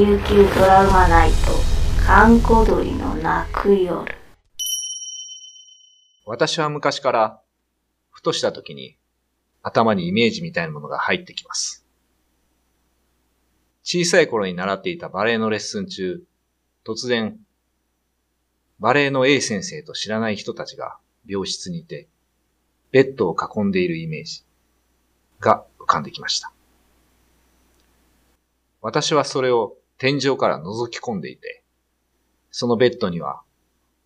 琉球ドラマナイト閑古鳥の泣く夜私は昔から、ふとした時に頭にイメージみたいなものが入ってきます。小さい頃に習っていたバレエのレッスン中、突然、バレエの A 先生と知らない人たちが病室にいて、ベッドを囲んでいるイメージが浮かんできました。私はそれを天井から覗き込んでいて、そのベッドには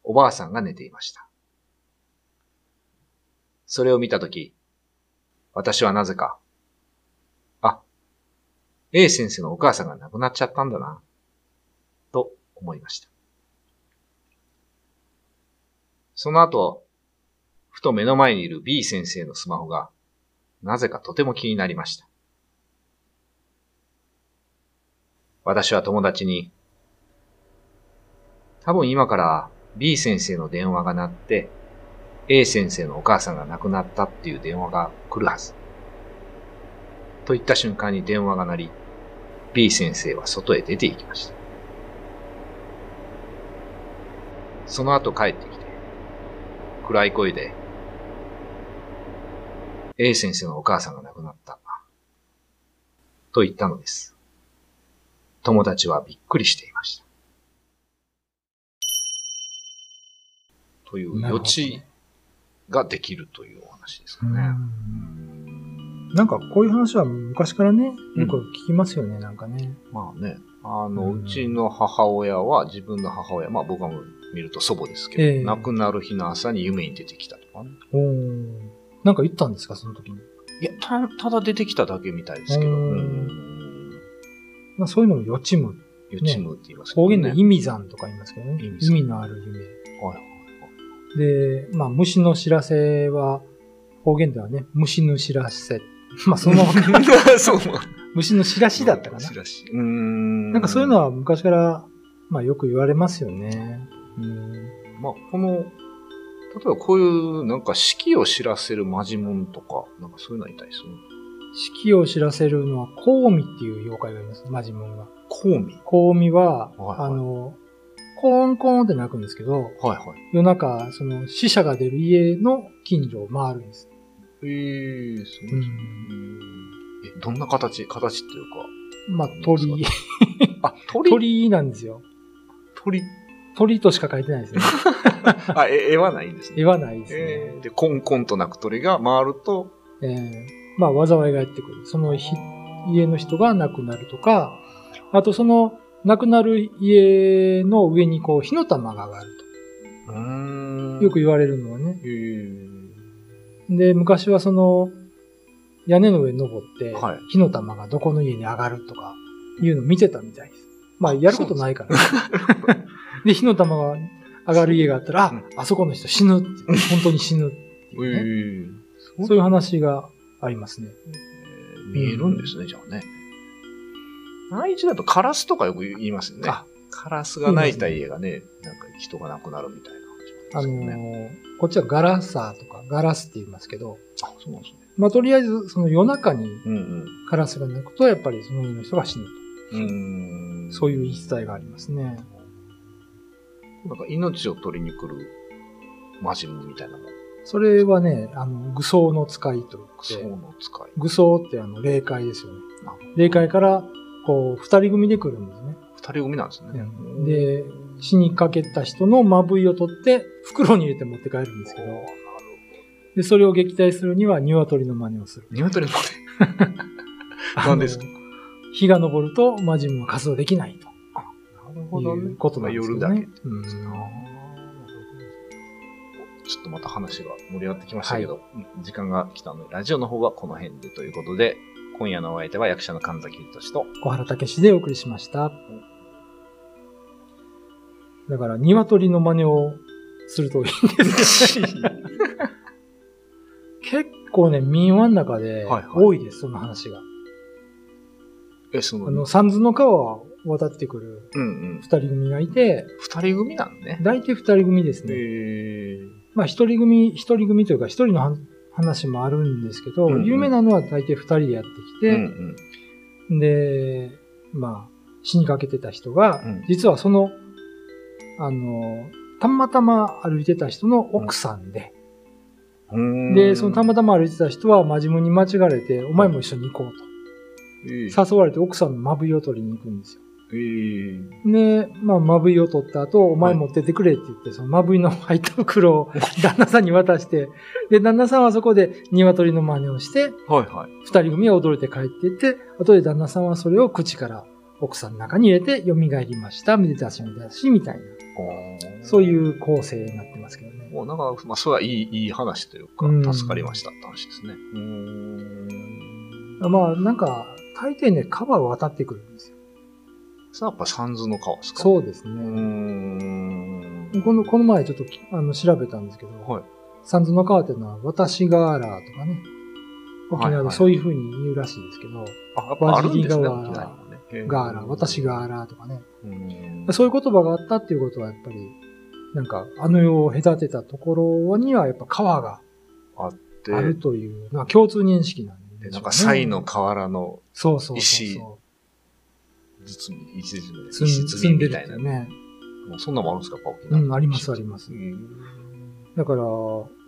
おばあさんが寝ていました。それを見たとき、私はなぜか、あ、A 先生のお母さんが亡くなっちゃったんだな、と思いました。その後、ふと目の前にいる B 先生のスマホが、なぜかとても気になりました。私は友達に、多分今から B 先生の電話が鳴って、A 先生のお母さんが亡くなったっていう電話が来るはず。と言った瞬間に電話が鳴り、B 先生は外へ出て行きました。その後帰ってきて、暗い声で、A 先生のお母さんが亡くなった。と言ったのです。友達はびっくりしていました。という予知ができるというお話ですかね。なんかこういう話は昔からね、よく聞きますよね、なんかね。まあね、あの、うんうちの母親は、自分の母親、まあ僕が見ると祖母ですけど、ええ亡くなる日の朝に夢に出てきたとかね。おーなんか言ったんですか、その時に。いや、た、ただ出てきただけみたいですけど、ううんん。まあそういうのも予知夢。予知夢って言いますけど方ね。言で意味山とか言いますけどね。意味のある夢。はい。で、まあ虫の知らせは、方言ではね、虫の知らせ。まあそのまま そう。虫の知らしだったかな。しらし。うーん。なんかそういうのは昔から、まあよく言われますよね。うんまあ、この、例えばこういう、なんか四季を知らせるマジモンとか、なんかそういうのいたりする四季を知らせるのは、コウミっていう妖怪がいます。マジモンが。コウミ？コウミは、はいはいあの、コーンコーンって鳴くんですけど、はいはい。夜中、その死者が出る家の近所を回るんです。ええそうですね。え、どんな形形っていうか。まあ、鳥、あ、鳥？鳥なんですよ。鳥？鳥としか書いてないですね。あ、え絵はないんですね。絵はないですね。えーで、コンコンと鳴く鳥が回ると、えーまあ、災いがやってくる。そのひ家の人が亡くなるとか、あとその亡くなる家の上にこう火の玉が上がると。よく言われるのはね。えーで、昔はその屋根の上に登ってはい、火の玉がどこの家に上がるとかいうのを見てたみたいです。まあ、やることないから。で、火の玉が上がる家があったら、うんあ、あそこの人死ぬって、本当に死ぬってえいうね、ーそういう話がありますね。えー見えるんですね、じゃあね。内地だとカラスとかよく言いますよね。あカラスが鳴いた家がね、なんか人が亡くなるみたいなあ話もあのね。ーこっちはガラサーとかガラスって言いますけど、あ、そうなんですね。まあ、とりあえず、その夜中にうんカラスが鳴くと、やっぱりその家の人が死ぬうん。うーんと。そういう言い伝えがありますね。なんか命を取りに来る魔人みたいなもん。それはね、あの、愚僧の使いと言って、の使い。愚僧ってあの、霊界ですよねあ。霊界から、こう、二人組で来るんですね。二人組なんですね。で、死にかけた人のまぶいを取って、袋に入れて持って帰るんですけど、で、それを撃退するには鶏の真似をする。鶏の 何ですか？日が昇ると魔人は活動できないと。なるほどねいう。ことなんですよね夜だけうんちょっとまた話が盛り上がってきましたけど、うん時間が来たので、ラジオの方はこの辺でということで、今夜のお相手は役者の神崎仁と、小原武史でお送りしました。だから、鶏の真似をするといいんですよ、ね。結構ね、民話の中ではいはい多いです、その話が。え、その、あの、三途の川を渡ってくるうんうん。二人組がいて、二人組なんね。大体二人組ですね。へーまあ一人組、一人組というか一人のは話もあるんですけど、うんうん有名なのは大体二人でやってきうて、んうん。で、まあ、死にかけてた人が、うん実はその、あの、たまたま歩いてた人の奥さんで、うーんで、そのたまたま歩いてた人は真面目に間違われて、お前も一緒に行こうええと。誘われて奥さんのまぶいを取りに行くんですよ。ええで、まあ、まぶいを取った後、お前持ってってくれって言って、そのまぶいの入った袋を 旦那さんに渡して、で、旦那さんはそこで鶏の真似をして、はいはい。二人組は驚いて帰っていって、後で旦那さんはそれを口から奥さんの中に入れて蘇りました。めでたしめでたし、みたいな。そうう。いう構成になってますけどね。もうなんか、まあ、それはいい、いい話というかうん、助かりましたって話ですね。うーん。まあ、なんか、大抵ね、川を渡ってくるんですよ。それはやっぱ三途の川ですか？う。そうですね。ん。この、この前ちょっときあの調べたんですけど、はい。三途の川っていうのは、私がーらとかね、沖縄ではいはいそういう風に言うらしいですけど、あ、やっぱあるんですね、輪尻川沖縄にもねへーガーラ、私がーらとかね、そういう言葉があったっていうことは、やっぱり、なんか、あの世を隔てたところには、やっぱ川があって、あるという、まあ共通認識なんでね。でなんか、西の河原のそうそうそう石そ包み、石包み、たいな。ね。もうそんなのもあるんですか、やっぱ沖縄。うん、ありますありますう。んだから、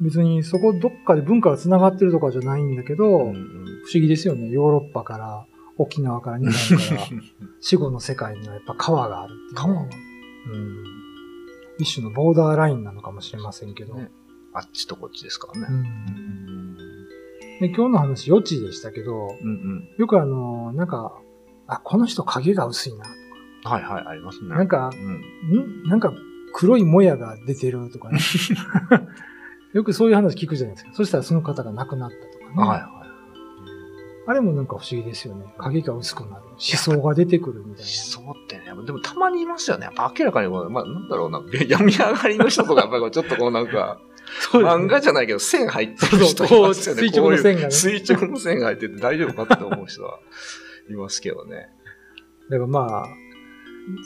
別にそこどっかで文化が繋がってるとかじゃないんだけど、うんうん不思議ですよね。ヨーロッパから、沖縄から日本から、死後の世界にはやっぱ川があるっていう、ね。川がうん。一種のボーダーラインなのかもしれませんけど。ねあっちとこっちですからね。うんうんで今日の話、余地でしたけど、うんうん。よくあの、なんか、あ、この人影が薄いなとか、はいはい、ありますね。なんかうん。ん？なんか黒いもやが出てるとかね。よくそういう話聞くじゃないですか。そしたらその方が亡くなったとかね。はいはい。あれもなんか不思議ですよね。影が薄くなる。思想が出てくるみたい思想ってね、でもたまにいますよね。やっぱ明らかにこう、まあなんだろうな、病み上がりの人とか、やっぱり ちょっとこうなんか、な。漫画じゃないけど線入ってる人いますよね。そうそう垂直の線がね垂直の線が入ってて大丈夫かって思う人はいますけどね。だからまあ、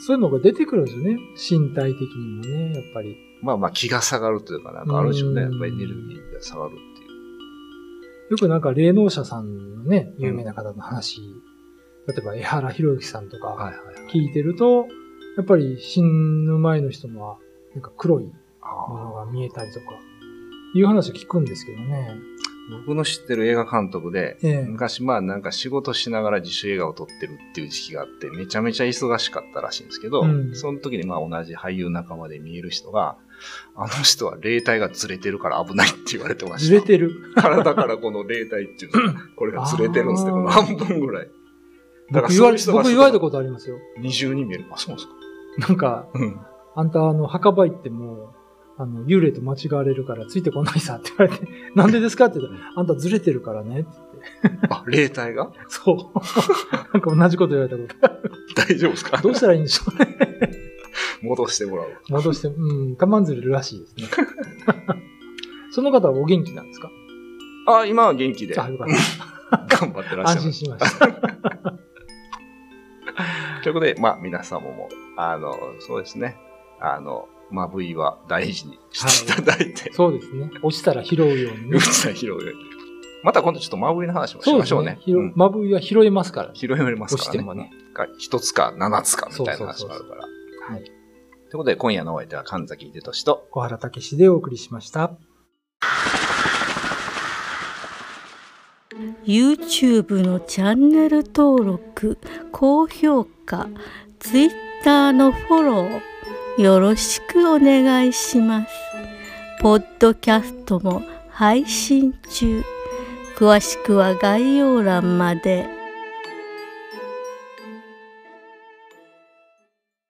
そういうのが出てくるんですよね。身体的にもね、やっぱり。まあまあ気が下がるというかなんかあるでしょうね。うんやっぱエネルギーが下がるっていう。よくなんか霊能者さんのね、有名な方の話、例えば江原博之さんとかはいはいはい。聞いてると、やっぱり死ぬ前の人のは、なんか黒いもあのが見えたりとか、いう話を聞くんですけどね。僕の知ってる映画監督で、ええ昔まあなんか仕事しながら自主映画を撮ってるっていう時期があって、めちゃめちゃ忙しかったらしいんですけど、うんその時にまあ同じ俳優仲間で見える人が、あの人は霊体がずれてるから危ないって言われてました。ずれてる？体からこの霊体っていうのが、これがずれてるんですね、あーこの半分ぐらい。だから僕言われ、そういう人が僕言われたことありますよ。二重に見える。あ、そうなんですか。なんか、うん。あんたあの、墓場行っても、あの、幽霊と間違われるからついてこないさって言われて、なんでですかって言ったら、あんたずれてるからねって言って。あ、霊体が？そう。なんか同じこと言われたことある。大丈夫ですか？どうしたらいいんでしょうね。戻してもらう。戻して、うん、たまんずれるらしいですね。その方はお元気なんですか？あ、今は元気であ、よかった。頑張ってらっしゃ安る。心しました。ということで、まあ皆様も、あの、そうですね。あの、まぶいは大事にしていただいて、そうですね。落ちたら拾うようにねう。ちは拾うように。また今度ちょっとまぶいの話もしましょうね。。ね拾うんまぶいは拾えますからね。拾えますからね。落ちてもね。か一つか七つかみたいな話もあるから。はい。ということで、今夜のお相手は神崎秀俊と、小原武史でお送りしました。YouTube のチャンネル登録高評価 Twitter のフォローよろしくお願いしますポッドキャストも配信中詳しくは概要欄まで。